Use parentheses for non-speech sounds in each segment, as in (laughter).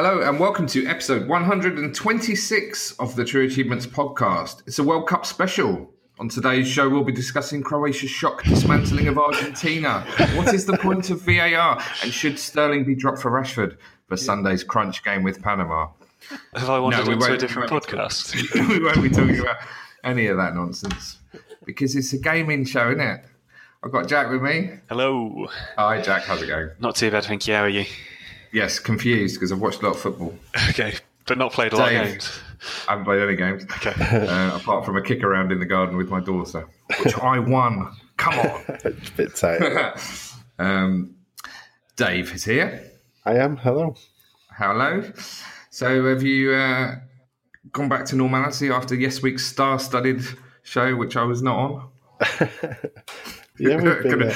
Hello and welcome to episode 126 of the True Achievements podcast. It's a World Cup special. On today's show, we'll be discussing Croatia's shock dismantling of Argentina. What is the point of VAR? And should Sterling be dropped for Rashford for Sunday's crunch game with Panama? Have I wandered we into a different podcast? (laughs) we won't be talking about any of that nonsense because it's a gaming show, isn't it? I've got Jack with me. Hello. Hi, Jack. How's it going? Not too bad, thank you. How are you? Yes, confused because I've watched a lot of football. Okay, but not played a lot Dave. of games. I haven't played any games. Okay. uh, apart from a kick around in the garden with my daughter, which I won. Come on. (laughs) It's a bit tight. (laughs) um, Dave is here. I am. Hello. Hello. So, have you uh, gone back to normality after yes week's star-studded show, which I was not on? Yeah, we've been. Gonna Uh,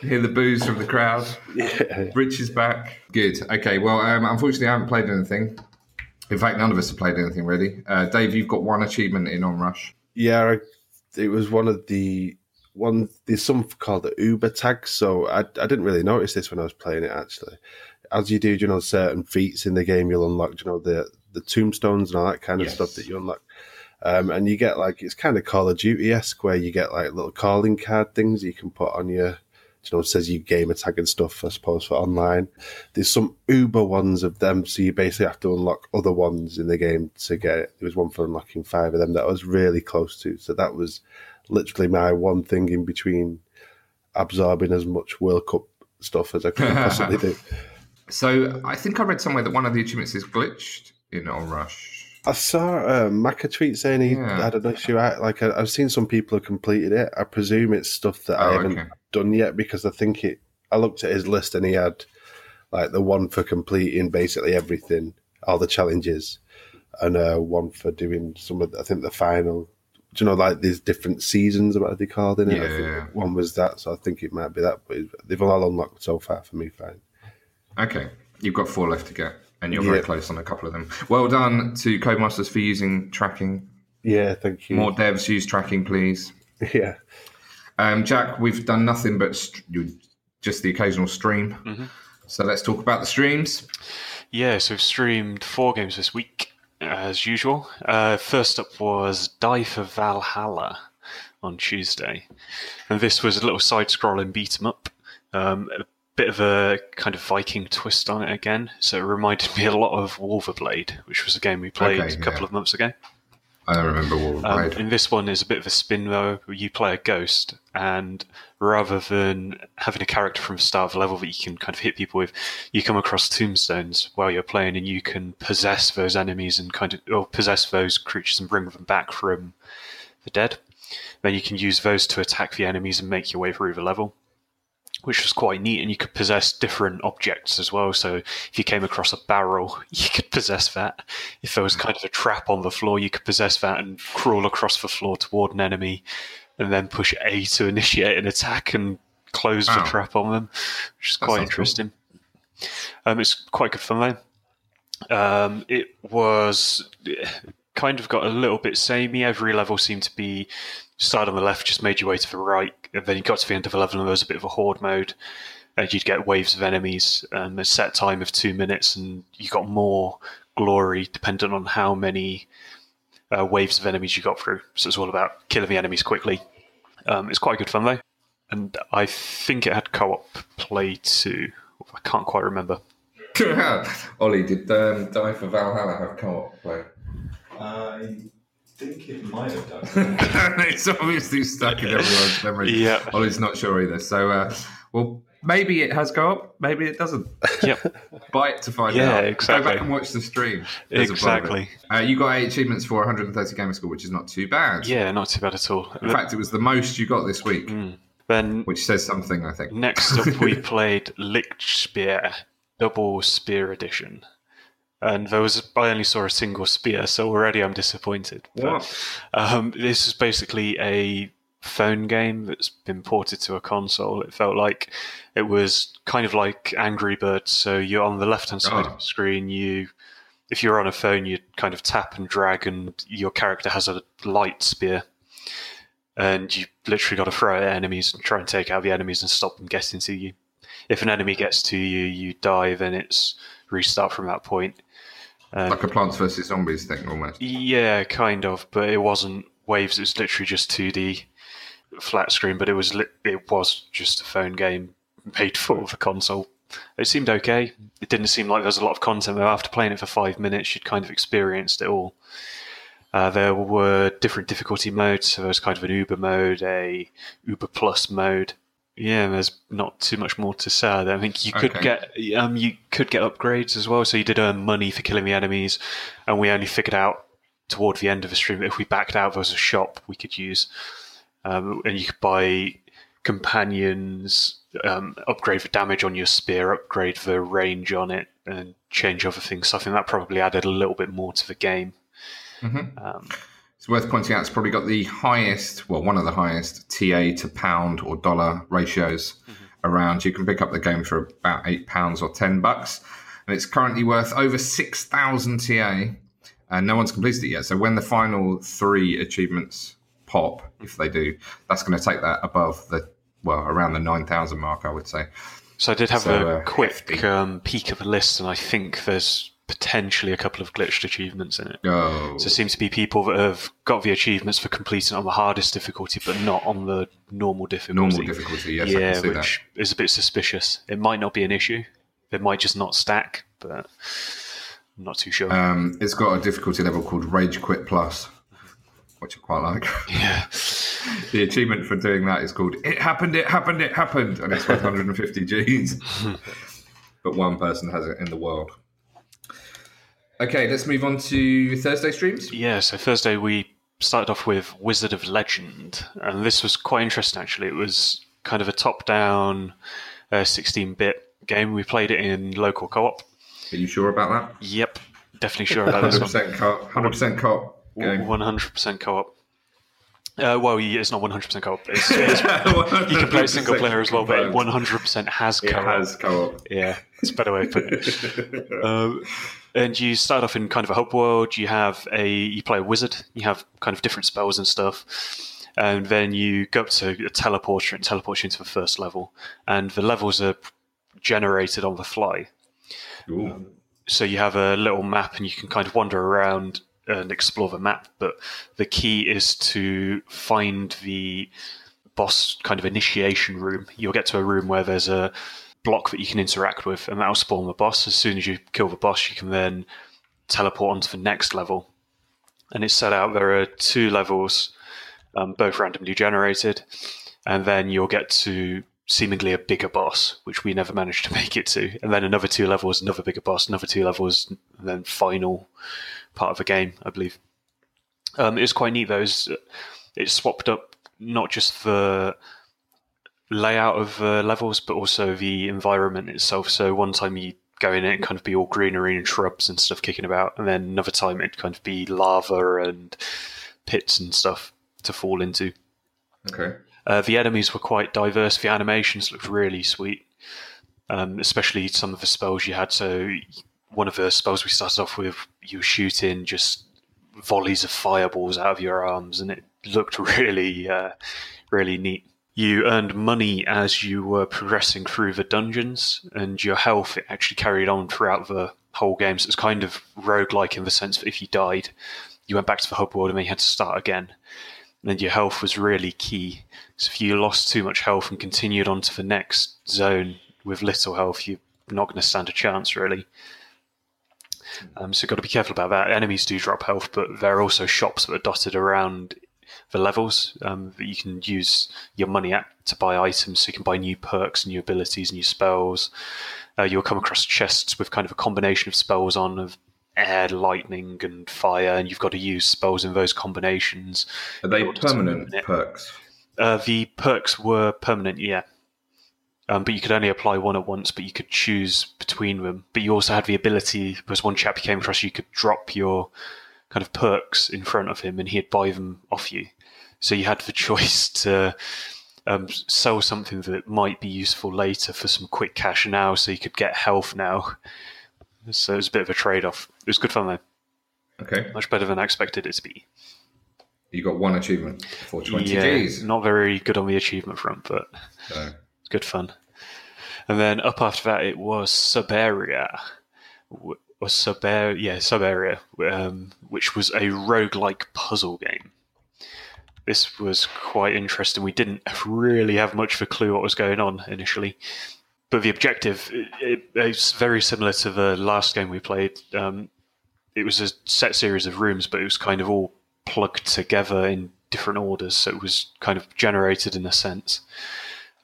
hear the boos from the crowd. yeah. Rich is back. Good. Okay. Well, um, unfortunately, I haven't played anything. In fact, none of us have played anything really. Uh, Dave, you've got one achievement in Onrush. yeah, it was one of the one. There's something called the Uber tag. So I, I didn't really notice this when I was playing it. Actually, as you do, you know, certain feats in the game, you'll unlock. You know, the the tombstones and all that kind of Yes. stuff that you unlock. Um, and you get like it's kind of Call of Duty esque where you get like little calling card things you can put on your, you know, it says you gamer tag and stuff. I suppose for online, there's some Uber ones of them, so you basically have to unlock other ones in the game to get it. There was one for unlocking five of them that I was really close to, so that was literally my one thing in between absorbing as much World Cup stuff as I could possibly (laughs) do. So, I think I read somewhere that one of the achievements is glitched in on Rush. I saw uh, Macca tweet saying he Yeah. had an issue. I, like I, I've seen some people have completed it. I presume it's stuff that I Oh, haven't okay. done yet because I think it. I looked at his list and he had like the one for completing basically everything, all the challenges, and uh, one for doing some of. The, I think the final. Do you know like these different seasons? What are they called in it? I Yeah. one was that, so I think it might be that. But they've all unlocked so far for me. Fine. Okay, you've got four left to get, and you're very close on a couple of them. Well done to Codemasters for using tracking. Yeah, thank you. More devs use tracking, please. (laughs) Yeah. Um, Jack, we've done nothing but st- just the occasional stream. Mm-hmm. So let's talk about the streams. Yeah, so we've streamed four games this week, as usual. Uh, first up was Die for Valhalla on Tuesday. And this was a little side scrolling beat 'em up. Um, a bit of a kind of Viking twist on it again. So it reminded me a lot of Wulverblade, which was a game we played Okay, a couple yeah. of months ago. I remember we Um, and this one is a bit of a spin though. You play a ghost, and rather than having a character from the start of the level that you can kind of hit people with, you come across tombstones while you're playing, and you can possess those enemies and kind of or possess those creatures and bring them back from the dead. Then you can use those to attack the enemies and make your way through the level. Which was quite neat, and you could possess different objects as well. So if you came across a barrel, (laughs) you could possess that. If there was kind of a trap on the floor, you could possess that and crawl across the floor toward an enemy, and then push A to initiate an attack and close the trap on them, which is That quite sounds cool. interesting. Um, it's quite good fun though. Um, it was eh, kind of got a little bit samey. Every level seemed to be start on the left, just made your way to the right, and then you got to the end of the level and there was a bit of a horde mode. And you'd get waves of enemies, um, a set time of two minutes, and you got more glory dependent on how many uh, waves of enemies you got through. So it's all about killing the enemies quickly. Um, it's quite good fun though, and I think it had co-op play too. I can't quite remember. (laughs) Ollie, did um, Die for Valhalla have co-op play? I think it might have done. (laughs) it's obviously stuck in everyone's memory. Yeah. Ollie's not sure either. So, uh, well, maybe it has co-op, maybe it doesn't. (laughs) Yep. Buy it to find Yeah, out. exactly. Go back and watch the stream. There's a part of it. Exactly. Uh, you got eight achievements for 130 gamer score, which is not too bad. Yeah, not too bad at all. In fact, it was the most you got this week, Then which says something, I think. next up, we (laughs) played Lichtspeer Double Spear Edition. And there was, I only saw a single spear, so already I'm disappointed. But, um, this is basically a phone game that's been ported to a console. It felt like it was kind of like Angry Birds. So you're on the left hand side Oh. of the screen. You, if you're on a phone, you kind of tap and drag, and your character has a light spear. And you literally got to throw at enemies and try and take out the enemies and stop them getting to you. if an enemy gets to you, you die, then it's restart from that point. And Like a Plants vs Zombies thing, almost. yeah, kind of, but it wasn't waves. It was literally just 2D flat screen, but it was li- it was just a phone game made for the console. It seemed okay. It didn't seem like there was a lot of content though. After playing it for five minutes, you'd kind of experienced it all. Uh, there were different difficulty modes. So there was kind of an Uber mode, a Uber Plus mode. Yeah, there's not too much more to say. I think you could Okay. get um, you could get upgrades as well. So you did earn money for killing the enemies, and we only figured out toward the end of the stream if we backed out, there was a shop we could use, um, and you could buy companions, um, upgrade the damage on your spear, upgrade the range on it, and change other things. So I think that probably added a little bit more to the game. Um, It's worth pointing out it's probably got the highest, well, one of the highest TA to pound or dollar ratios around. You can pick up the game for about eight pounds or ten bucks, and it's currently worth over six thousand TA, and no one's completed it yet. So when the final three achievements pop, if they do, that's going to take that above the well around the nine thousand mark, I would say. So I did have So, a uh, quick um, peek at the list, and I think there's potentially a couple of glitched achievements in it. Oh, So it seems to be people that have got the achievements for completing on the hardest difficulty, but not on the normal difficulty. normal difficulty. Yes, I yeah, can see which is a bit suspicious. It might not be an issue. It might just not stack, but I'm not too sure. Um, it's got a difficulty level called Rage Quit Plus, which I quite like. (laughs) yeah. (laughs) The achievement for doing that is called "It happened, it happened, it happened," and it's worth (laughs) 150 Gs. but one person has it in the world. Okay, let's move on to Thursday streams. Yeah, so Thursday we started off with Wizard of Legend, and this was quite interesting actually. It was kind of a top down uh, 16 bit game. We played it in local co op. Are you sure about that? Yep, definitely sure about that? (laughs) 100% co-op. 100% co-op game. 100% co op. Uh, well, yeah, it's not 100% co op. It's, (laughs) it's, you can play single (laughs) player as well, but it 100% has It co op. has co-op. Yeah, it's a better way of putting it. (laughs) um, and you start off in kind of a hope world. You have a you play a wizard. You have kind of different spells and stuff, and then you go up to a teleporter and teleport you into the first level. And the levels are generated on the fly. Ooh. So you have a little map, and you can kind of wander around and explore the map. But the key is to find the boss kind of initiation room. You'll get to a room where there's a block that you can interact with, and that'll spawn the boss. As soon as you kill the boss, you can then teleport onto the next level. And it's set out there are two levels, um, both randomly generated, and then you'll get to seemingly a bigger boss, which we never managed to (laughs) make it to, and then another two levels, another bigger boss, another two levels, and then final part of the game, I believe. Um, it was quite neat though. It's- It swapped up not just the layout of uh, levels, but also the environment itself. So one time you go in it and kind of be all greenery and shrubs and stuff kicking about, and then another time it'd kind of be lava and pits and stuff to fall into. Okay. Uh, the enemies were quite diverse. The animations looked really sweet, um, especially some of the spells you had. So one of the spells we started off with, you shooting just volleys of fireballs out of your arms, and it looked (laughs) really, uh, really neat. You earned money as you were progressing through the dungeons, and your health it actually carried on throughout the whole game. So it's kind of roguelike in the sense that if you died, you went back to the hub world and then you had to start again and your health was really key. So if you lost too much health and continued on to the next zone with little health, you're not going to stand a chance, really. Um, so you've got to be careful about that. Enemies do drop health, but there are also shops that are dotted around the levels um, that you can use your money at to buy items. So you can buy new perks, new abilities, and new spells. Uh, you'll come across chests with kind of a combination of spells on of air, lightning, and fire, and you've got to use spells in those combinations. Are they permanent perks? Uh, the perks were permanent, yeah. Um, but you could only apply one at once, but you could choose between them. But you also had the ability, because one chap you came across, you could drop your kind of perks in front of him and he'd buy them off you. So you had the (laughs) choice to um, sell something that might be useful later for some quick cash now, so you could get health now. So it was a bit of a trade off. It was good fun though, Okay. much better than I expected it to be. You got one achievement for 20 yeah, Gs. not very good on the achievement front, but So, good fun. And then up after that, it was Subaeria. W- Was Subaeria, yeah, Subaeria, um, which was a roguelike puzzle game. This was quite interesting. We didn't really have much of a clue what was going on initially. But the objective, it, it's very similar to the last game we played. Um, it was a set series of rooms, but it was kind of all plugged together in different orders, so it was kind of generated in a sense.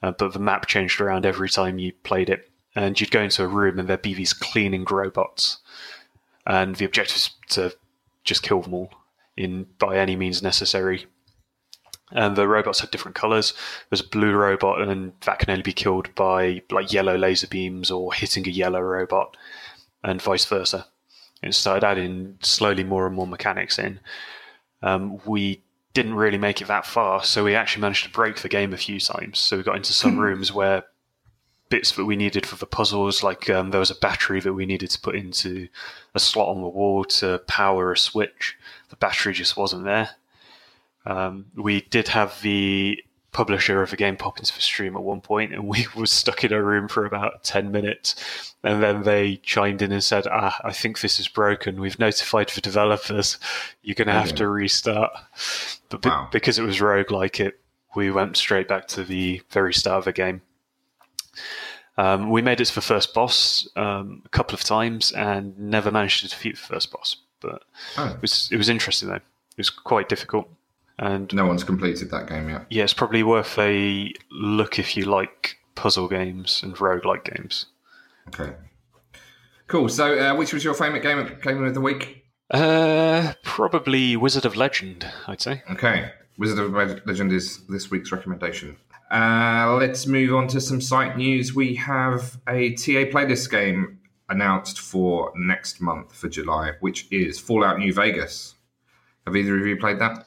Uh, but the map changed around every time you played it, and you'd go into a room and there'd be these cleaning robots, and the objective is to just kill them all in by any means necessary. And the robots had different colors. There's a blue robot, and that can only be killed by like yellow laser beams or hitting a yellow robot, and vice versa. And started adding slowly more and more mechanics in. Um, we didn't really make it that far, so we actually managed to break the game a few times. So we got into some rooms where bits that we needed for the puzzles, like um, there was a battery that we needed to put into a slot on the wall to power a switch. The battery just wasn't there. Um, we did have the publisher of the game pop into the stream at one point, and we (laughs) were stuck in a room for about ten minutes, and then they chimed in and said, "Ah, I think this is broken. We've notified the developers. You're going to have Okay. to restart." But Wow. because it was roguelike, it we went straight back to the very start of the game. Um, we made it to the first boss um, a couple of times and never managed to defeat the first boss. But Oh, it was it was interesting though. It was quite difficult, and no one's completed that game yet. yeah, it's probably worth a look if you like puzzle games and roguelike games. Okay. Cool. So, uh, which was your favourite game game of the week? Uh, probably Wizard of Legend, I'd say. Okay. Wizard of Legend is this week's recommendation. Uh, let's move on to some site news. We have a TA playlist game announced for next month for July, which is Fallout New Vegas. Have either of you played that?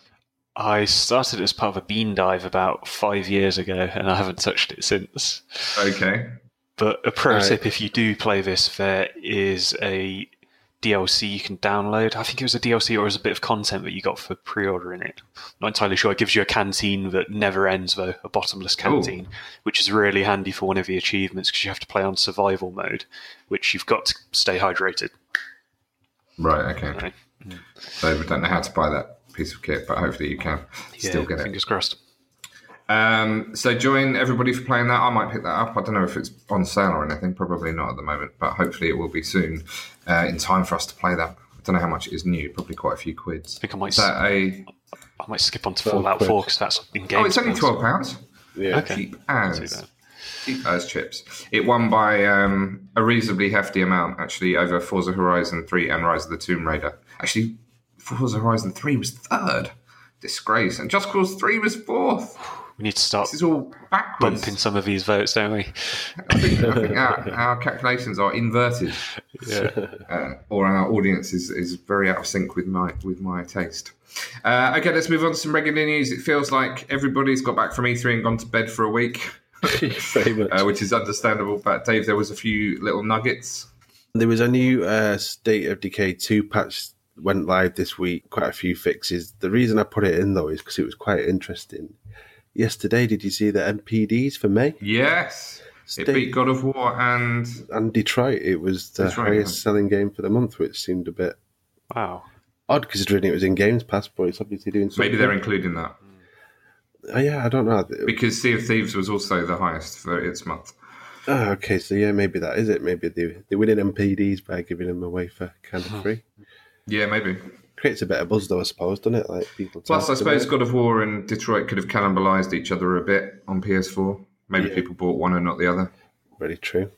I started it as part of a bean dive about five years ago, and I haven't touched it since. Okay. But a pro Right. tip: if you do play this, there is a DLC you can download. I think it was a DLC or it was a bit of content that you got for pre-ordering it. Not entirely sure. It gives you a canteen that never ends, though, a bottomless canteen, which is really handy for one of the achievements because you have to play on survival mode, which you've got to stay hydrated. Right. Okay. Right. So we don't know how to buy that piece of kit, but hopefully you can still Yeah, get it. Fingers crossed. Um, so join everybody for playing that. I might pick that up. I don't know if it's on sale or anything. Probably not at the moment, but hopefully it will be soon, uh, in time for us to play that. I don't know how much it is new. Probably quite a few quids. I think I might. Is that a? I might skip on to Fallout quid. 4 because that's in game. Oh, it's only twelve pounds. Yeah. Okay. Cheap See as cheap as chips. It won by um, a reasonably hefty amount, actually, over Forza Horizon Three and Rise of the Tomb Raider. Actually, Forza Horizon Three was third. Disgrace, and Just Cause Three was fourth. We need to start This is all backwards. bumping some of these votes, don't we? I think, I think our, our calculations are inverted, Yeah. uh, or our audience is, is very out of sync with my with my taste. Uh, okay, let's move on to some regular news. It feels like everybody's got back from E3 and gone to bed for a week, (laughs) Very much. uh, which is understandable. But Dave, there was a few little nuggets. There was a new uh, State of Decay 2 patch went live this week, quite a few fixes. The reason I put it in though is because it was quite interesting. Yesterday, did you see the NPDs for May? Yes, it beat God of War and and Detroit. It was the Detroit, highest yeah. selling game for the month, which seemed a bit Wow. odd considering it was in Games Pass, but it's obviously doing something. maybe they're including that Oh, yeah, I don't know. because Sea of Thieves was also the highest for its month. Oh, okay, so yeah, maybe that is it. Maybe they, they're winning NPDs by giving them away for kind of free. Yeah, maybe. Creates a bit of buzz, though, I suppose, doesn't it? Like people. Plus, I suppose. God of War and Detroit could have cannibalized each other a bit on PS4. Maybe Yeah. people bought one and not the other. Really true.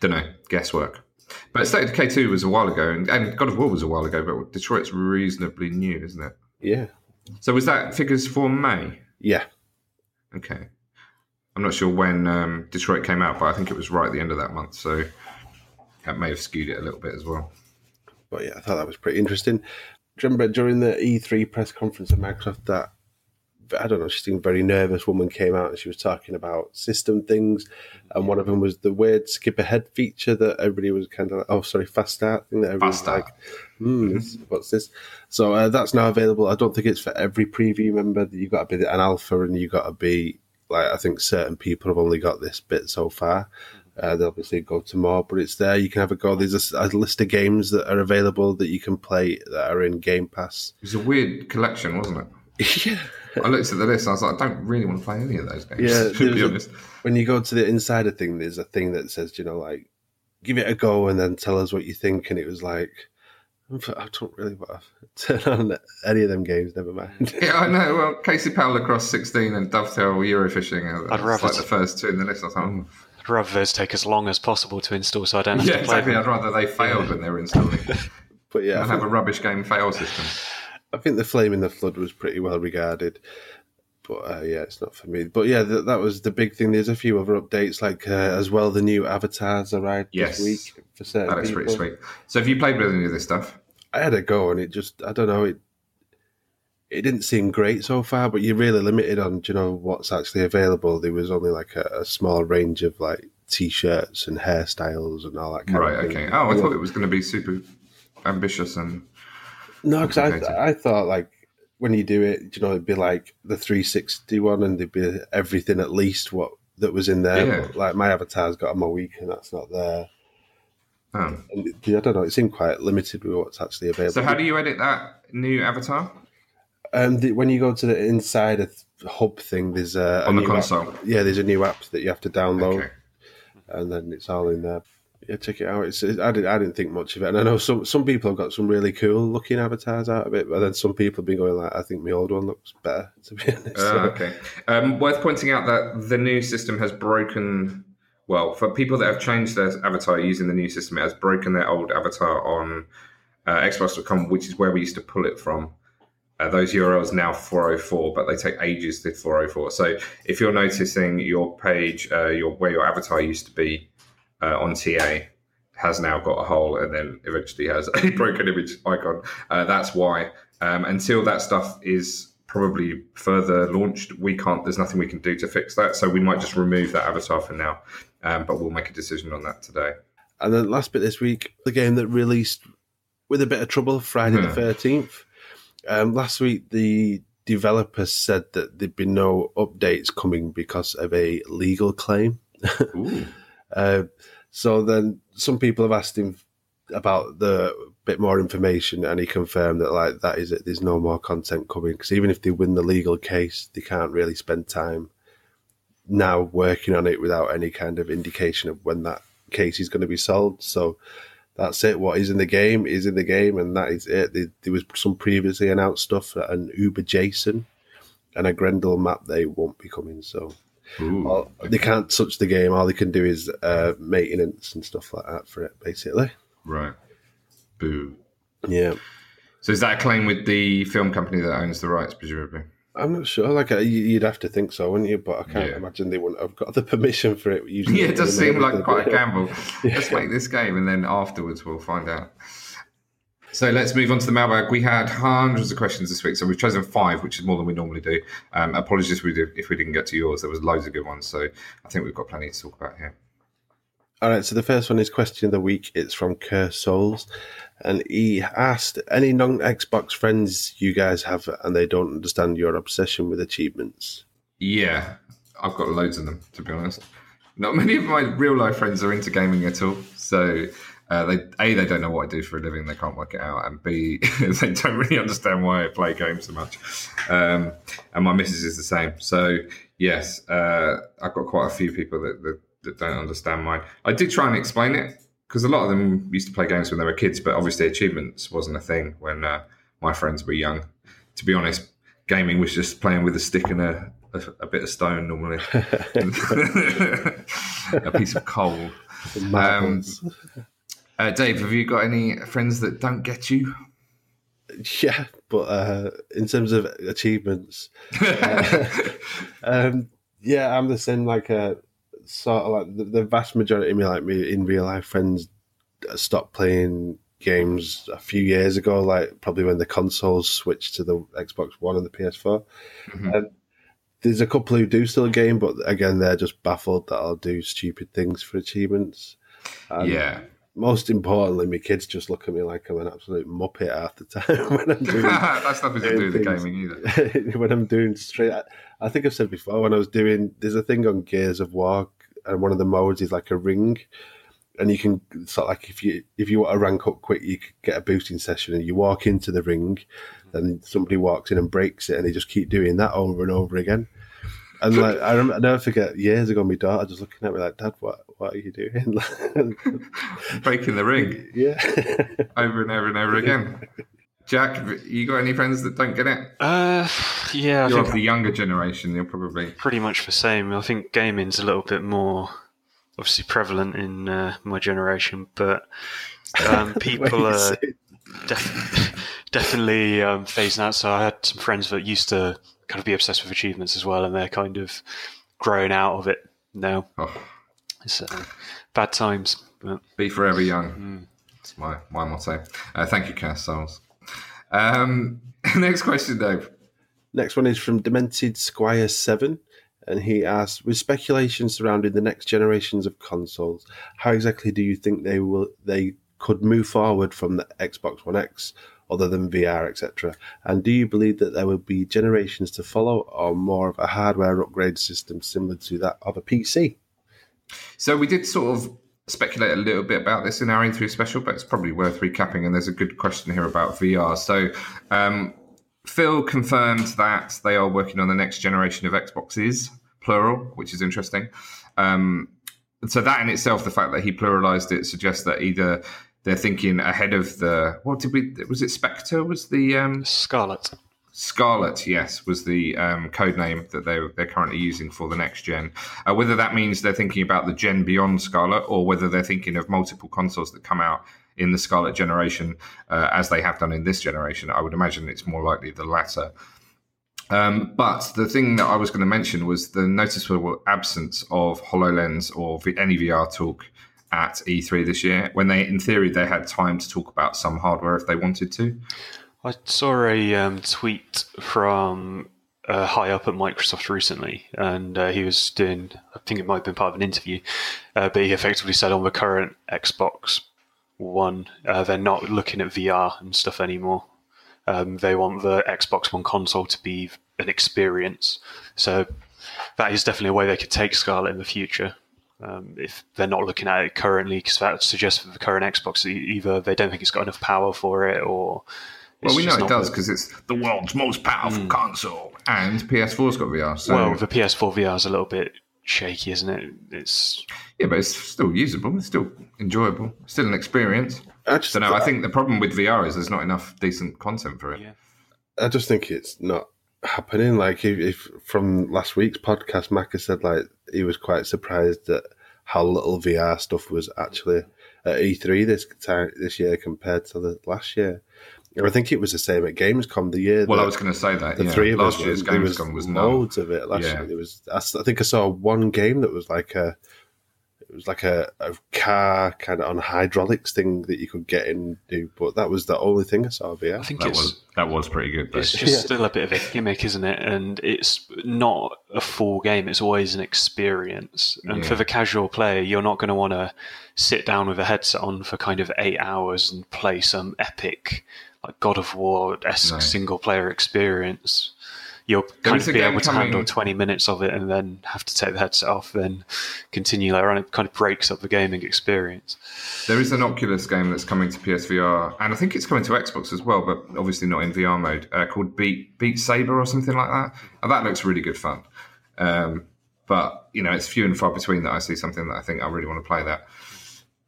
Don't know. Guesswork. But State of Decay 2 was a while ago, and, and God of War was a while ago, but Detroit's reasonably new, isn't it? Yeah, So was that figures for May? yeah. Okay. I'm not sure when um, Detroit came out, but I think it was right at the end of that month, so that may have skewed it a little bit as well. But yeah, I thought that was pretty interesting. Do you remember during the E3 press conference of Microsoft that I don't know, she seemed very nervous woman came out and she was talking about system things, and one of them was the weird skip ahead feature that everybody was kind of like, oh, sorry, fast start thing that everybody was Fast start. like, hmm, this- what's this? So uh, that's now available. I don't think it's for every preview member. You've got to be an alpha and you've got to be like, I think certain people have only got this bit so far. Uh, they obviously go to more, but it's there. You can have a go. There's a, a list of games that are available that you can play that are in Game Pass. It was a weird collection, wasn't it? (laughs) yeah. I looked at the list. I was like, I don't really want to play any of those games. Yeah, (laughs) to be there's a- honest. When you go to the insider thing, there's a thing that says, you know, like, give it a go and then tell us what you think. And it was like, I don't really want to (laughs) turn on any of them games, never mind. Yeah, I know. Well, Casey Powell Lacrosse 16 and Dovetail Eurofishing. I'd it's rather like the first two in the list. I was like, oh. I'd rather those take as long as possible to install so I don't have yeah, to play exactly. them. I'd rather they failed when they were installing (laughs) But yeah, I and have a rubbish game fail system. I think the Flame in the Flood was pretty well regarded. But uh, yeah, it's not for me. But yeah, th- that was the big thing. There's a few other updates, like uh, as well. The new avatars arrived Yes. this week for certain That is people. pretty sweet. So, have you played with any of this stuff? I had a go and it just I don't know it it didn't seem great so far, but you're really limited on do you know what's actually available. There was only like a, a small range of like t-shirts and hairstyles and all that kind Right. of thing. Right. Okay. Oh, I thought it was going to be super ambitious and No, because I. I thought like when you do it, you know, it'd be like the 360 one, and there'd be everything at least what that was in there. Yeah. But, like my avatar's got a more week, and that's not there. Oh. And I don't know. It seemed quite limited with what's actually available. So, how do you edit that new avatar Um, the, when you go to the inside of hub thing, there's a, a on the new app- console? yeah, there's a new app that you have to download, Okay. and then it's all in there. Yeah, check it out. It's, it, I didn't I didn't think much of it, and I know some some people have got some really cool looking avatars out of it, but then some people have been going like, I think my old one looks better. (laughs) To be honest, Uh, okay. Um, worth pointing out that the new system has broken. Well, for people that have changed their avatar using the new system, it has broken their old avatar on uh, Xbox.com, which is where we used to pull it from. Uh, those URLs now 404, but they take ages to 404. So if you're noticing your page, uh, your where your avatar used to be uh, on TA has now got a hole and then eventually has (laughs) a broken image icon, uh, that's why. Um, until that stuff is probably further launched, we can't. There's nothing we can do to fix that. So we might just remove that avatar for now, um, but we'll make a decision on that today. And then last bit this week, the game that released with a bit of trouble Friday hmm. the 13th um, last week, the developers said that there'd be no updates coming because of a legal claim. (laughs) Uh, so then some people have asked him about the bit more information, and he confirmed that like that is it. There's no more content coming because even if they win the legal case, they can't really spend time now working on it without any kind of indication of when that case is going to be solved. So that's it. What is in the game is in the game, and that is it. There, there was some previously announced stuff, an Uber Jason and a Grendel map. They won't be coming. So Ooh. all, they can't touch the game. All they can do is uh, maintenance and stuff like that for it, basically. Right. Boo. Yeah, So is that a claim with the film company that owns the rights, presumably? I'm not sure. Like uh, you- you'd have to think so, wouldn't you? But I can't Yeah. imagine they wouldn't have got the (laughs) permission for it. Usually, Yeah, it does seem like quite a (laughs) Yeah. gamble. Let's make this game, and then afterwards we'll find out. So let's move on to the mailbag. We had hundreds of questions this week, so we've chosen five, which is more than we normally do. Um, apologies if we, did, if we didn't get to yours. There was loads of good ones, so I think we've got plenty to talk about here. All right, so the first one is question of the week. It's from Kerr Souls, and he asked any non-Xbox friends you guys have, and they don't understand your obsession with achievements. Yeah, I've got loads of them, to be honest. Not many of my real life friends are into gaming at all. So, uh, they a they don't know what I do for a living, they can't work it out, and b (laughs) they don't really understand why I play games so much. Um, and my missus is the same. So, yes, uh, I've got quite a few people that, that that don't understand mine. I did try and explain it because a lot of them used to play games when they were kids, but obviously achievements wasn't a thing when uh, my friends were young. To be honest, gaming was just playing with a stick and a, a, a bit of stone normally, (laughs) a piece of coal. Marbles. Uh, Dave, have you got any friends that don't get you? (laughs) yeah, but uh, in terms of achievements, (laughs) um, yeah, I'm the same. Like uh, sort of like the, the vast majority of me, like me in real life friends, stopped playing games a few years ago. Like probably when the consoles switched to the Xbox One and the PS4. Mhm. Um, there's a couple who do still game, but again, they're just baffled that I'll do stupid things for achievements. And yeah, Most importantly, my kids just look at me like I'm an absolute muppet half the (laughs) time when I'm doing that's nothing to do with the gaming either. (laughs) when I'm doing straight. I, I think I've said before when I was doing. There's a thing on Gears of War and one of the modes is like a ring, and you can sort of like if you if you want to rank up quick, you could get a boosting session, and you walk into the ring, then somebody walks in and breaks it, and they just keep doing that over and over again. And like I, remember, I never forget years ago, my daughter just looking at me like, "Dad, what what are you doing?" (laughs) Breaking the ring yeah, (laughs) over and over and over again. Jack, you got any friends that don't get it? Uh, yeah, I You're think of the younger generation. You're probably pretty much the same. I think gaming's a little bit more obviously prevalent in uh, my generation, but um, (laughs) people are def- (laughs) definitely um, phasing out. So I had some friends that used to kind of be obsessed with achievements as well, and they're kind of growing out of it now. oh, It's uh, bad times. But be forever young. That's my my motto. Uh, thank you, Cass Souls. Um, (laughs) next question, Dave. Next one is from Demented Squire Seven, and he asks, with speculation surrounding the next generations of consoles, how exactly do you think they will they could move forward from the Xbox One X, other than VR, etc. And do you believe that there will be generations to follow, or more of a hardware upgrade system similar to that of a PC? So we did sort of speculate a little bit about this in our E3 special, but it's probably worth recapping. And there's a good question here about VR. So um, Phil confirmed that they are working on the next generation of Xboxes, plural, which is interesting. Um, so that in itself, the fact that he pluralized it suggests that either they're thinking ahead of the what did we was it Spectre was the um, Scarlett. Scarlett, yes, was the um, code name that they, they're currently using for the next gen. Uh, whether that means they're thinking about the gen beyond Scarlett or whether they're thinking of multiple consoles that come out in the Scarlett generation uh, as they have done in this generation, I would imagine it's more likely the latter. Um, but the thing that I was going to mention was the noticeable absence of HoloLens or any VR talk at E3 this year, when they, in theory, they had time to talk about some hardware if they wanted to. I saw a um, tweet from uh, high up at Microsoft recently, and uh, he was doing, I think it might have been part of an interview, uh, but he effectively said on the current Xbox One, uh, they're not looking at VR and stuff anymore. Um, they want the Xbox One console to be an experience. So that is definitely a way they could take Scarlett in the future. Um, if they're not looking at it currently, because that suggests for the current Xbox either they don't think it's got enough power for it, or Well, we know it does because it's the world's most powerful hmm. console, and PS4's got VR. So Well, the PS4 VR is a little bit shaky, isn't it? It's yeah, but it's still usable. It's still enjoyable. It's Still an experience. I just, So no, I think the problem with VR is there's not enough decent content for it. Yeah. I just think it's not happening. Like if, if from last week's podcast, Macca said like he was quite surprised at how little VR stuff was actually at E3 this time this year compared to the last year. And I think it was the same at Gamescom the year. Well, that I was going to say that the yeah. three of last us. year's there was Gamescom was no. loads of it. Last Yeah. year there was. I s- I think I saw one game that was like a. It was like a, a car kind of on hydraulics thing that you could get in do, but that was the only thing I saw Yeah, I think That it's was that was pretty good. Though. it's just Yeah. still a bit of a gimmick, isn't it? And it's not a full game. It's always an experience. And Yeah. for the casual player, you're not going to want to sit down with a headset on for kind of eight hours and play some epic, like God of War esque No. single player experience. You'll There kind of be able to coming- handle 20 minutes of it and then have to take the headset off, then continue later on. It kind of breaks up the gaming experience. There is an Oculus game that's coming to PSVR, and I think it's coming to Xbox as well, but obviously not in VR mode. Uh, called Beat Beat Saber or something like that. And that looks really good fun. Um, but you know, it's few and far between that I see something that I think I really want to play that.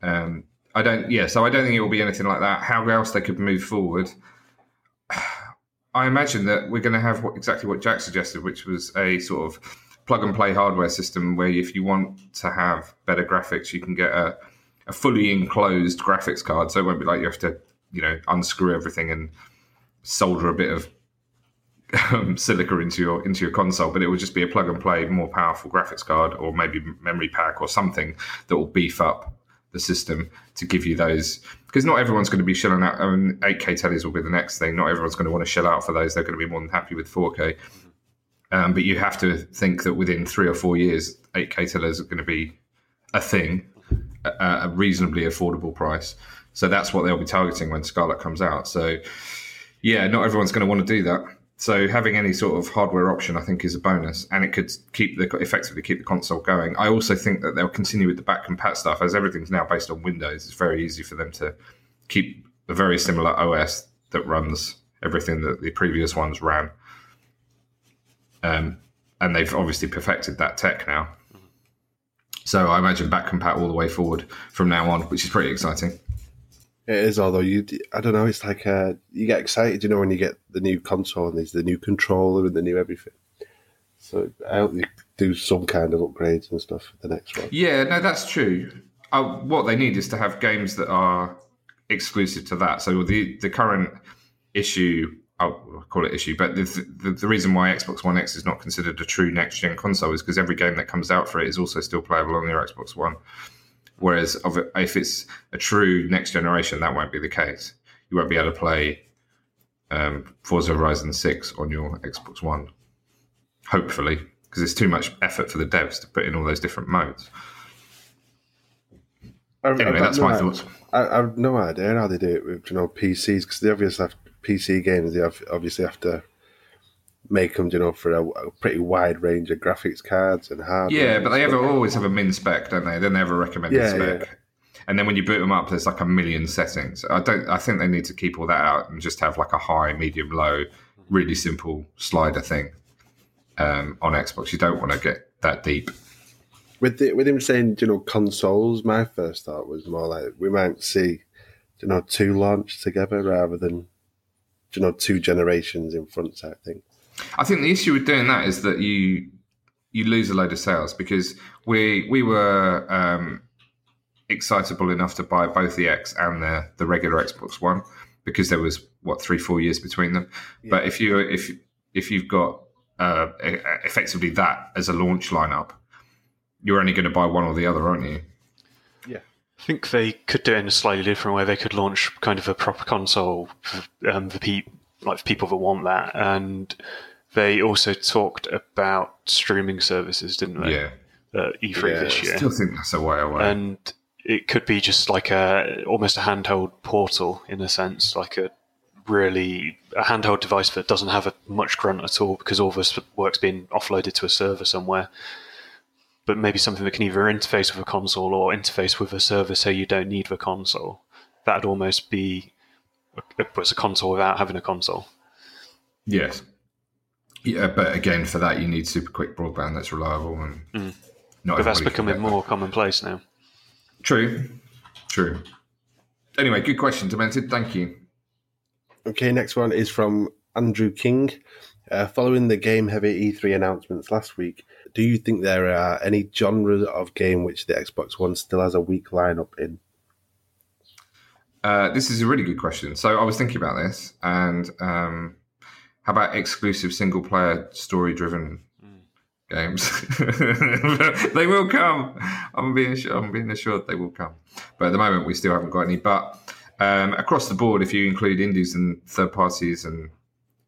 Um, I don't. Yeah, so I don't think it will be anything like that. How else they could move forward? I imagine that we're going to have what, exactly what Jack suggested, which was a sort of plug and play hardware system where if you want to have better graphics, you can get a, a fully enclosed graphics card. So it won't be like you have to, you know, unscrew everything and solder a bit of (laughs) um, silica into your into your console, but it will just be a plug and play, more powerful graphics card, or maybe memory pack or something that will beef up the system to give you those. Because not everyone's going to be shelling out. I mean, 8K tellies will be the next thing. Not everyone's going to want to shell out for those. They're going to be more than happy with 4K. Um, but you have to think that within three or four years, 8K tellers are going to be a thing at a reasonably affordable price. So that's what they'll be targeting when Scarlett comes out. So yeah, not everyone's going to want to do that. So having any sort of hardware option, I think, is a bonus, and it could keep the effectively keep the console going. I also think that they'll continue with the back compat stuff, as everything's now based on Windows. It's very easy for them to keep a very similar OS that runs everything that the previous ones ran. Um, and they've obviously perfected that tech now. So I imagine back compat all the way forward from now on, which is pretty exciting. It is, although you, I don't know, it's like uh, you get excited, you know, when you get the new console and there's the new controller and the new everything. So I hope you do some kind of upgrades and stuff for the next one. Yeah, no, that's true. Uh, what they need is to have games that are exclusive to that. So the the current issue, I'll call it issue, but the, the, the reason why Xbox One X is not considered a true next gen console is because every game that comes out for it is also still playable on your Xbox One. Whereas if it's a true next generation, that won't be the case. You won't be able to play um, Forza Horizon 6 on your Xbox One, hopefully, because it's too much effort for the devs to put in all those different modes. I've, anyway, I've that's no my thoughts. I, have no idea how they do it with you know PCs because they obviously have PC games. They have, obviously have to make them, you know, for a, a, pretty wide range of graphics cards and hardware. Yeah, but they ever always have a min spec, don't they? They never recommend yeah, spec. Yeah. And then when you boot them up, there's like a million settings. I don't. I think they need to keep all that out and just have like a high, medium, low, really simple slider thing um, on Xbox. You don't want to get that deep. With the, with him saying, you know, consoles, my first thought was more like we might see, you know, two launch together rather than, you know, two generations in front type thing. I think the issue with doing that is that you you lose a load of sales because we we were um, excitable enough to buy both the X and the the regular Xbox One because there was what three four years between them. Yeah. But if you if if you've got uh, effectively that as a launch lineup, you're only going to buy one or the other, aren't you? Yeah. I think they could do it in a slightly different way. They could launch kind of a proper console um, for pe- like for people that want that, and they also talked about streaming services, didn't they? Yeah. At E3 yeah, this year. I still think that's a way away. And it could be just like a almost a handheld portal in a sense, like a really a handheld device that doesn't have a, much grunt at all because all this work's being offloaded to a server somewhere. But maybe something that can either interface with a console or interface with a server, so you don't need the console. That'd almost be was a console without having a console. Yes. Yeah, but again, for that you need super quick broadband that's reliable and mm. not. But that's becoming more commonplace now. True, true. Anyway, good question, Demented. Thank you. Okay, next one is from Andrew King. Uh, following the game heavy E3 announcements last week, do you think there are any genres of game which the Xbox One still has a weak lineup in? Uh, this is a really good question. So I was thinking about this, and um, how about exclusive single player story driven mm. games? (laughs) they will come. I'm being I'm being assured they will come. But at the moment, we still haven't got any. But um, across the board, if you include indies and third parties and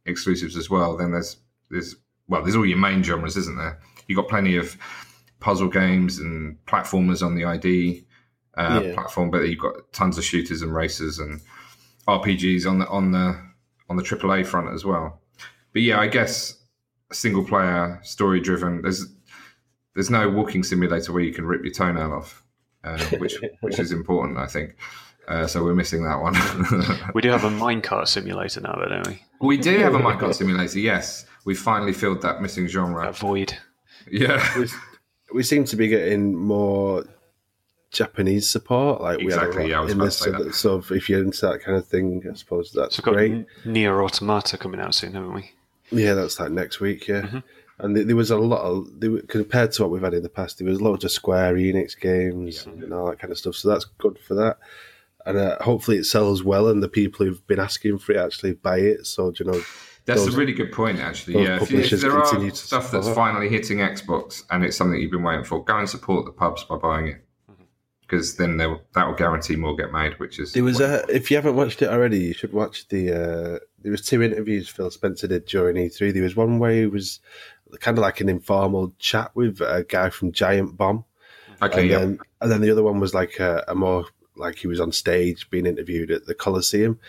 exclusives as well, then there's there's well, there's all your main genres, isn't there? You've got plenty of puzzle games and platformers on the ID uh, yeah. platform, but you've got tons of shooters and racers and RPGs on the on the on the AAA front as well but yeah, I guess single player, story driven. There's there's no walking simulator where you can rip your toenail off, uh, which which is important, I think. Uh, so we're missing that one. (laughs) we do have a minecart simulator now, though, don't we? We do have a minecart simulator. Yes, we finally filled that missing genre. That void. Yeah, we, we seem to be getting more Japanese support. Like exactly, we had a lot yeah, in this, so, that. so if you're into that kind of thing, I suppose that's so great. NieR Automata coming out soon, haven't we? Yeah, that's like next week. Yeah, mm-hmm. and there was a lot of compared to what we've had in the past. There was loads of Square Enix games yeah. and all that kind of stuff. So that's good for that. And uh, hopefully it sells well, and the people who've been asking for it actually buy it. So you know, that's those, a really good point, actually. Yeah, if, if there are stuff that's finally hitting Xbox and it's something you've been waiting for, go and support the pubs by buying it because then that will guarantee more get made. Which is there was a, if you haven't watched it already, you should watch the. Uh, there was two interviews Phil Spencer did during E3. There was one where he was kind of like an informal chat with a guy from Giant Bomb. Okay, and yeah. Then, and then the other one was like a, a more like he was on stage being interviewed at the Coliseum,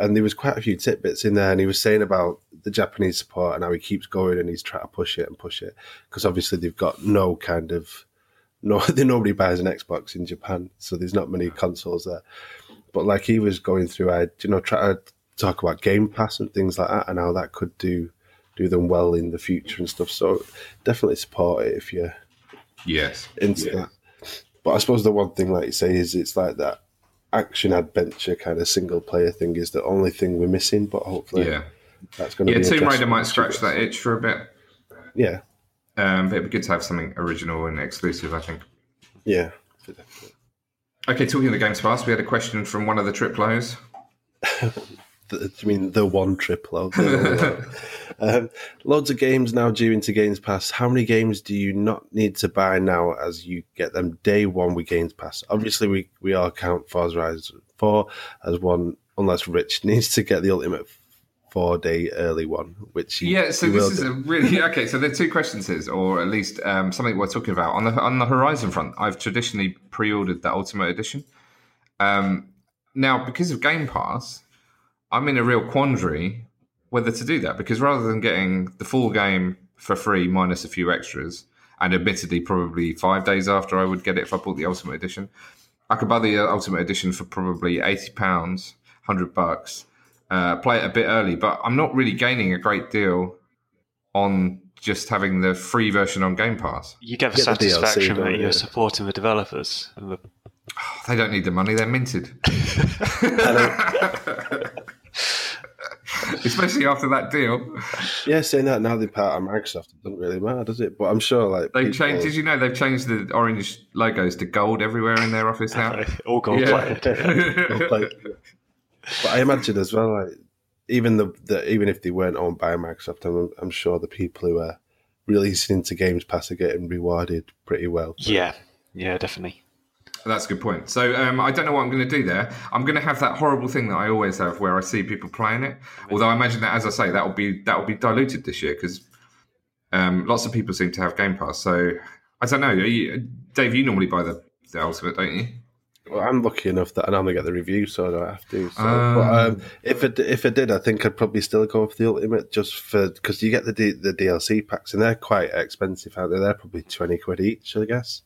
and there was quite a few tidbits in there, and he was saying about the Japanese support and how he keeps going and he's trying to push it and push it because obviously they've got no kind of no, (laughs) nobody buys an Xbox in Japan, so there's not many consoles there. But like he was going through, I you know try to talk about Game Pass and things like that, and how that could do do them well in the future and stuff. So definitely support it if you're Yes. into that. But I suppose the one thing, like you say, is it's like that action adventure kind of single player thing is the only thing we're missing. But hopefully, Yeah. that's going to Yeah, be Tomb Raider might scratch that itch for a bit. Yeah, Um, but it'd be good to have something original and exclusive, I think. yeah. Okay, talking of the Games Pass, we had a question from one of the Triplos. (laughs) The, I mean, the one triple. (laughs) (laughs) um, loads of games now due into Games Pass. How many games do you not need to buy now as you get them day one with Games Pass? Obviously, we, we all count Forza Horizon 4 as one, unless Rich needs to get the Ultimate four day early one, which he, Yeah, so this is do. a really (laughs) okay. So there are two questions here, or at least um, something we're talking about on the on the Horizon front. I've traditionally pre-ordered the Ultimate Edition. Um, now, because of Game Pass, I'm in a real quandary whether to do that because rather than getting the full game for free minus a few extras, and admittedly probably five days after I would get it if I bought the Ultimate Edition, I could buy the uh, Ultimate Edition for probably eighty pounds, hundred bucks. Uh, play it a bit early, but I'm not really gaining a great deal on just having the free version on Game Pass. You get the Get the DLC, satisfaction don't that you? you're supporting the developers. And the, (sighs) They don't need the money; they're minted. (laughs) (laughs) Especially after that deal, Yeah, saying that now they're part of Microsoft, it doesn't really matter, does it? But I'm sure, like, they people- changed. Did you know they've changed the orange logos to gold everywhere in their office now? (laughs) all gold plated. Like, but I imagine as well, like even the, the even if they weren't owned by Microsoft, I'm, I'm sure the people who are releasing into Games Pass are getting rewarded pretty well. Yeah, yeah, definitely. That's a good point. So um, I don't know what I'm going to do there. I'm going to have that horrible thing that I always have, where I see people playing it. Although I imagine that, as I say, that will be that will be diluted this year because um, lots of people seem to have Game Pass. So I don't know. You, Dave, you normally buy the, the Ultimate, don't you? Well, I'm lucky enough that I normally get the review, so I don't have to. So, Um, but um, if it if I did, I think I'd probably still go for the Ultimate just for because you get the D, the DLC packs and they're quite expensive out there. They're probably twenty quid each, I guess.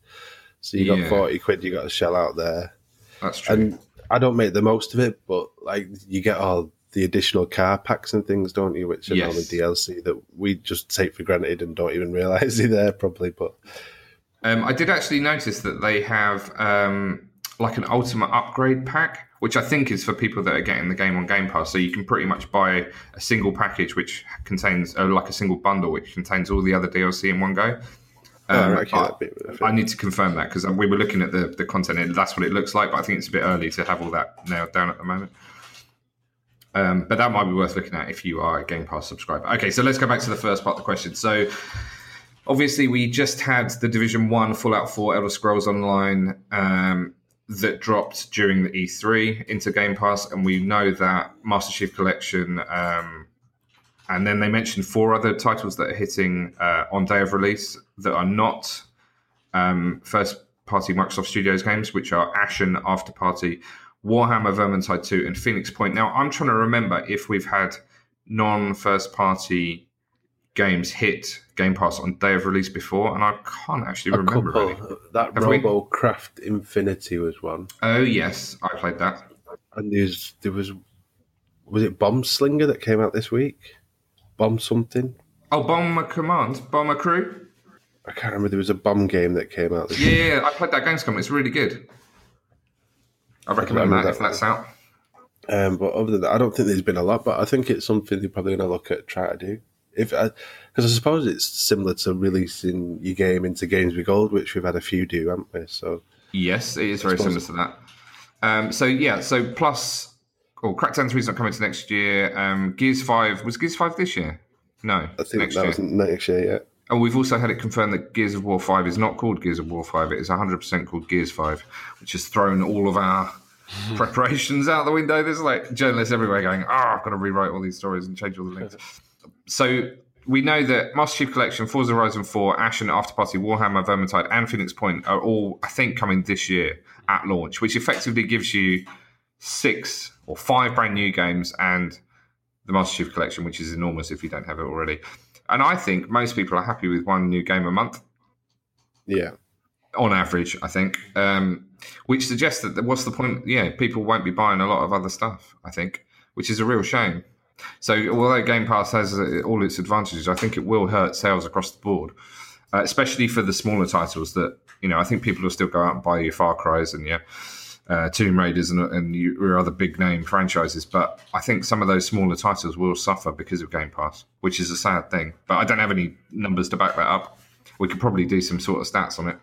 So you got Yeah. forty quid you got to shell out there. That's true. And I don't make the most of it, but like you get all the additional car packs and things, don't you? Which are Yes. normally DLC that we just take for granted and don't even realize (laughs) they're there probably. But Um, I did actually notice that they have um, like an ultimate upgrade pack, which I think is for people that are getting the game on Game Pass. So you can pretty much buy a single package which contains, uh, like a single bundle, which contains all the other DLC in one go. oh, Um, okay, I- I I need to confirm that because we were looking at the, the content and that's what it looks like, but I think it's a bit early to have all that nailed down at the moment. Um, but that might be worth looking at if you are a Game Pass subscriber. Okay, so let's go back to the first part of the question. So, obviously, we just had the Division One Fallout Four Elder Scrolls Online um, that dropped during the E3 into Game Pass, and we know that Master Chief Collection. Um, and then they mentioned four other titles that are hitting uh, on day of release that are not um, first party Microsoft Studios games, which are Ashen, Afterparty, Warhammer Vermintide 2, and Phoenix Point. Now, I'm trying to remember if we've had non first party games hit Game Pass on day of release before, and I can't actually a remember. couple. That Have we? RoboCraft Infinity was one, Oh, yes, I played that. and there's there was was it Bomb Slinger that came out this week? Bomb something. Oh, Bomber Command, Bomber Crew. I can't remember. There was a bomb game that came out this Yeah, week. yeah, I played that Gamescom. It's really good. I recommend remember that if that that's out. Um, but other than that, I don't think there's been a lot. But I think it's something they're probably going to look at try to do. If because I, suppose it's similar to releasing your game into Games with Gold, which we've had a few do, haven't we? So Yes, it is very similar to that. Um, so yeah, so plus, or Crackdown Three is not coming to next year. Um, Gears Five was Gears Five this year? No, I think next that year. was next year. Yeah. And we've also had it confirmed that Gears of War 5 is not called Gears of War 5, it is 100% called Gears 5, which has thrown all of our (laughs) preparations out the window. There's like journalists everywhere going, oh, I've got to rewrite all these stories and change all the links. (laughs) so we know that Master Chief Collection, Forza Horizon 4, Ashen, Afterparty, Warhammer, Vermintide, and Phoenix Point are all, I think, coming this year. at launch, which effectively gives you six or five brand new games and the Master Chief Collection, which is enormous if you don't have it already. And I think most people are happy with one new game a month Yeah. on average, I think, um, which suggests that what's the point? Yeah, people won't be buying a lot of other stuff, I think, which is a real shame. So, although Game Pass has uh, all its advantages, I think it will hurt sales across the board, uh, especially for the smaller titles that, you know, I think people will still go out and buy your Far Cry's and your uh, Tomb Raiders and, and your other big name franchises. But I think some of those smaller titles will suffer because of Game Pass, which is a sad thing. But I don't have any numbers to back that up. We could probably do some sort of stats on it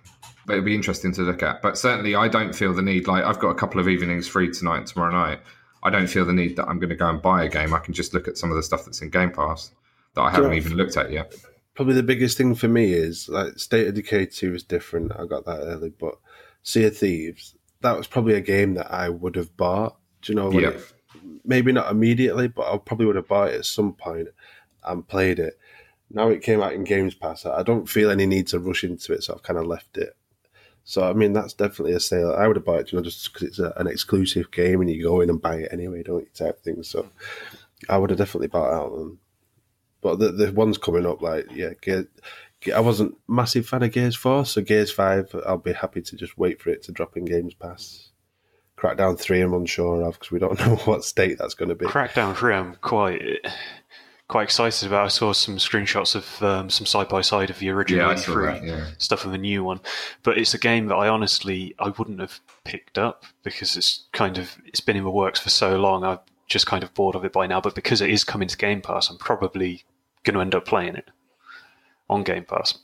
but it'll be interesting to look at. But certainly, I don't feel the need. Like I've got a couple of evenings free tonight and tomorrow night. I don't feel the need that I'm going to go and buy a game. I can just look at some of the stuff that's in Game Pass that I haven't Yeah. even looked at yet. Probably the biggest thing for me is like State of Decay 2 was different. I got that early, but Sea of Thieves, that was probably a game that I would have bought. Do you know? Yeah. it- maybe not immediately, but I probably would have bought it at some point and played it. Now it came out in Games Pass. I don't feel any need to rush into it, so I've kind of left it. So I mean, that's definitely a sale. I would have bought it, you know, just because it's a, an exclusive game and you go in and buy it anyway, don't you? Type thing. So I would have definitely bought out them. But the the ones coming up, like yeah, I wasn't massive fan of Gears Four, so Gears Five, I'll be happy to just wait for it to drop in Games Pass. Crackdown Three, I'm unsure of because we don't (laughs) know what state that's going to be. Crackdown 3, I'm quite quite excited about. I saw some screenshots of um, some side by side of the original Yeah, E3 that. Yeah, stuff of the new one. But it's a game that I honestly I wouldn't have picked up because it's kind of it's been in the works for so long. I'm just kind of bored of it by now. But because it is coming to Game Pass, I'm probably going to end up playing it on Game Pass.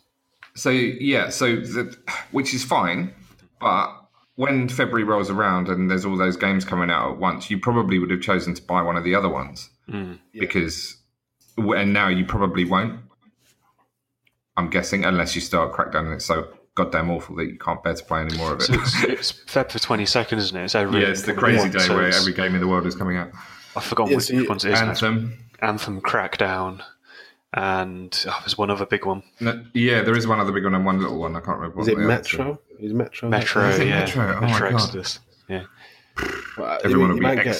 So yeah, so the, which is fine, but when February rolls around and there's all those games coming out at once, you probably would have chosen to buy one of the other ones Mm. because, and now you probably won't. I'm guessing, unless you start Crackdown and it's so goddamn awful that you can't bear to play any more of it. So it's, it's Feb for 22nd, isn't it? It's every yeah, it's the crazy day so where every game in the world is coming out. I've forgotten Yeah, which so you- ones it is. now. Anthem. Anthem, Crackdown, and oh, there's one other big one. No, yeah, there is one other big one and one little one. I can't remember. Is what it they are, so- Metro? Is Metro? Metro, Is it yeah, Metro? Oh my God. Exodus. Yeah, Well, Everyone will you be might get-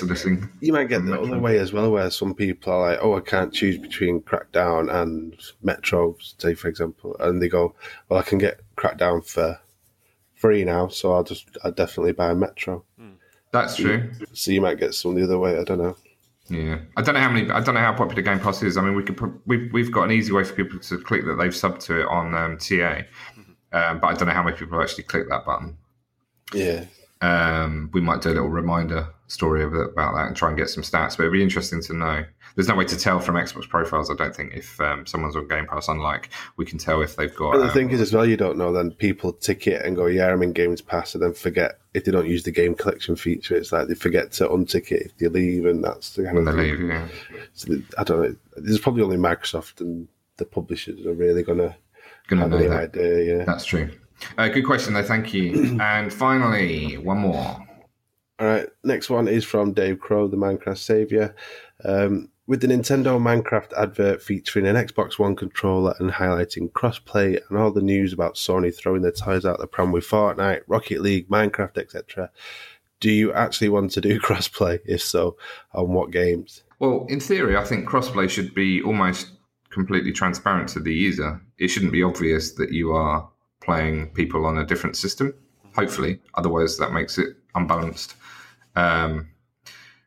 You might get the Metro. other way as well, where some people are like, "Oh, I can't choose between Crackdown and Metro," say for example, and they go, "Well, I can get Crackdown for free now, so I'll just, I'll definitely buy Metro." That's true. So you might get some the other way. I don't know. Yeah, I don't know how many. I don't know how popular Game Pass is. I mean, we could. We've we've got an easy way for people to click that they've subbed to it on um, TA, um, but I don't know how many people actually click that button. Yeah, Um, we might do a little reminder story about that and try and get some stats. But it'd be interesting to know. There's no way to tell from Xbox profiles. I don't think if um, someone's on Game Pass, unlike we can tell if they've got. but the um, thing is as well, you don't know. Then people tick it and go, "Yeah, I'm in Games Pass," and then forget if they don't use the game collection feature. It's like they forget to untick it if they leave, and that's the kind when of they thing. leave, yeah. So I don't know. There's probably only Microsoft and the publishers are really going to Gonna have know that. idea. Yeah. That's true. Uh, good question, though. Thank you. (clears throat) and finally, one more. All right. Next one is from Dave Crow, the Minecraft savior. Um, with the Nintendo Minecraft advert featuring an Xbox One controller and highlighting crossplay and all the news about Sony throwing their toys out the pram with Fortnite, Rocket League, Minecraft, etc. Do you actually want to do (laughs) crossplay? If so, on what games? Well, in theory, I think crossplay should be almost completely transparent to the user. It shouldn't be obvious that you are playing people on a different system. Hopefully, otherwise that makes it unbalanced. Um,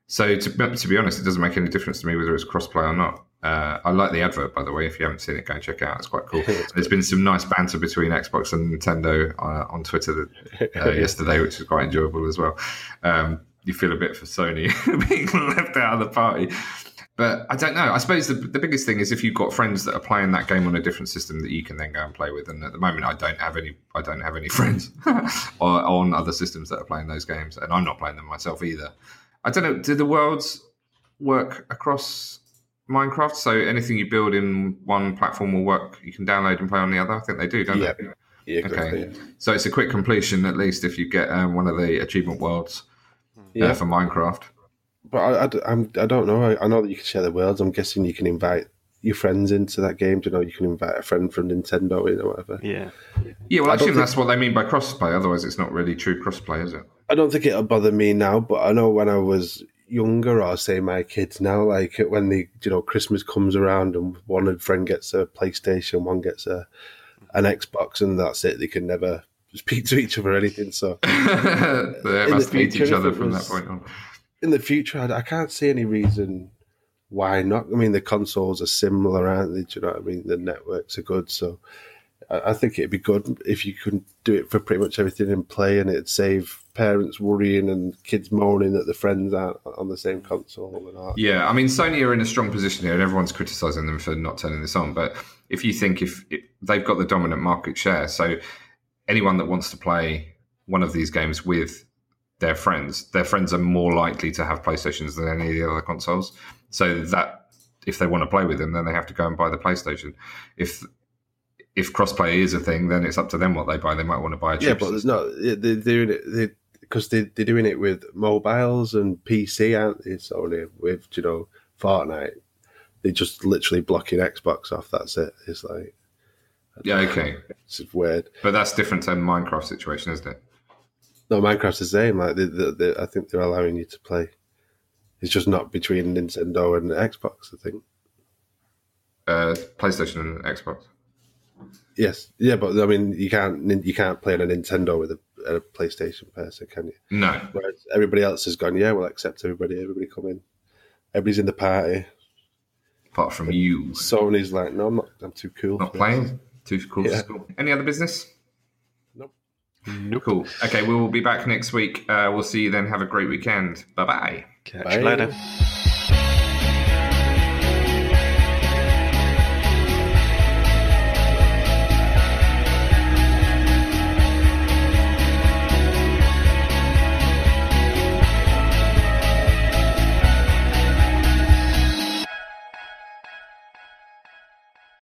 so, to, to be honest, it doesn't make any difference to me whether it's crossplay or not. Uh, I like the advert, by the way. If you haven't seen it, go and check it out. It's quite cool. (laughs) There's been some nice banter between Xbox and Nintendo uh, on Twitter that, uh, (laughs) yesterday, which was quite enjoyable as well. Um, you feel a bit for Sony (laughs) being left out of the party. But I don't know. I suppose the, the biggest thing is if you've got friends that are playing that game on a different system that you can then go and play with. And at the moment, I don't have any. I don't have any (laughs) friends (laughs) on other systems that are playing those games, and I'm not playing them myself either. I don't know. Do the worlds work across Minecraft? So anything you build in one platform will work. You can download and play on the other. I think they do, don't Yeah. they? Yeah. Okay. So it's a quick completion, at least if you get um, one of the achievement worlds Yeah. uh, for Minecraft. But I, I, d- I'm- I don't know. I, I know that you can share the worlds. I'm guessing you can invite your friends into that game. Do you know you can invite a friend from Nintendo in or whatever? yeah. Yeah, well, I I, don't assume think- that's what they mean by crossplay. Otherwise, it's not really true crossplay, is it? I don't think it'll bother me now, but I know when I was younger, or say my kids now, like when the you know Christmas comes around and one friend gets a PlayStation, one gets a an Xbox, and that's it. They can never (laughs) speak to each other or anything. So (laughs) they In must the hate each other from was- that point on. In the future, I, can't see any reason why not. I mean, the consoles are similar, aren't they? Do you know what I mean? The networks are good, so I, I think it'd be good if you could do it for pretty much everything in play, and it'd save parents worrying and kids moaning that the friends aren't on the same console and all. Yeah, I mean, Sony are in a strong position here, and everyone's criticising them for not turning this on. But if you think if, if they've got the dominant market share, so anyone that wants to play one of these games with their friends, their friends are more likely to have PlayStations than any of the other consoles. So that if they want to play with them, then they have to go and buy the PlayStation. If if crossplay is a thing, then it's up to them what they buy. They might want to buy a Yeah, but there's not. They're doing it. Because they, they're doing it with mobiles and PC, aren't they? Sony with you know Fortnite, they're just literally blocking Xbox off. That's it. It's like yeah, okay, it's weird. but that's different to Minecraft situation, isn't it? No, Minecraft's the same. Like they, they, they, I think they're allowing you to play. It's just not between Nintendo and Xbox. I think. Uh, PlayStation and Xbox. Yes, yeah, but I mean, you can't you can't play on a Nintendo with a, a PlayStation person, can you? No, Whereas everybody else has gone, yeah, we'll accept everybody. Everybody come in. Everybody's in the party. apart from you. Sony's like, no, I'm not. I'm too cool. Not playing. Too cool for Yeah. school. Any other business? Nope. Nope. Cool. Okay, we will be back next week. Uh, we'll see you then. Have a great weekend. Bye bye. Catch Bye. you later.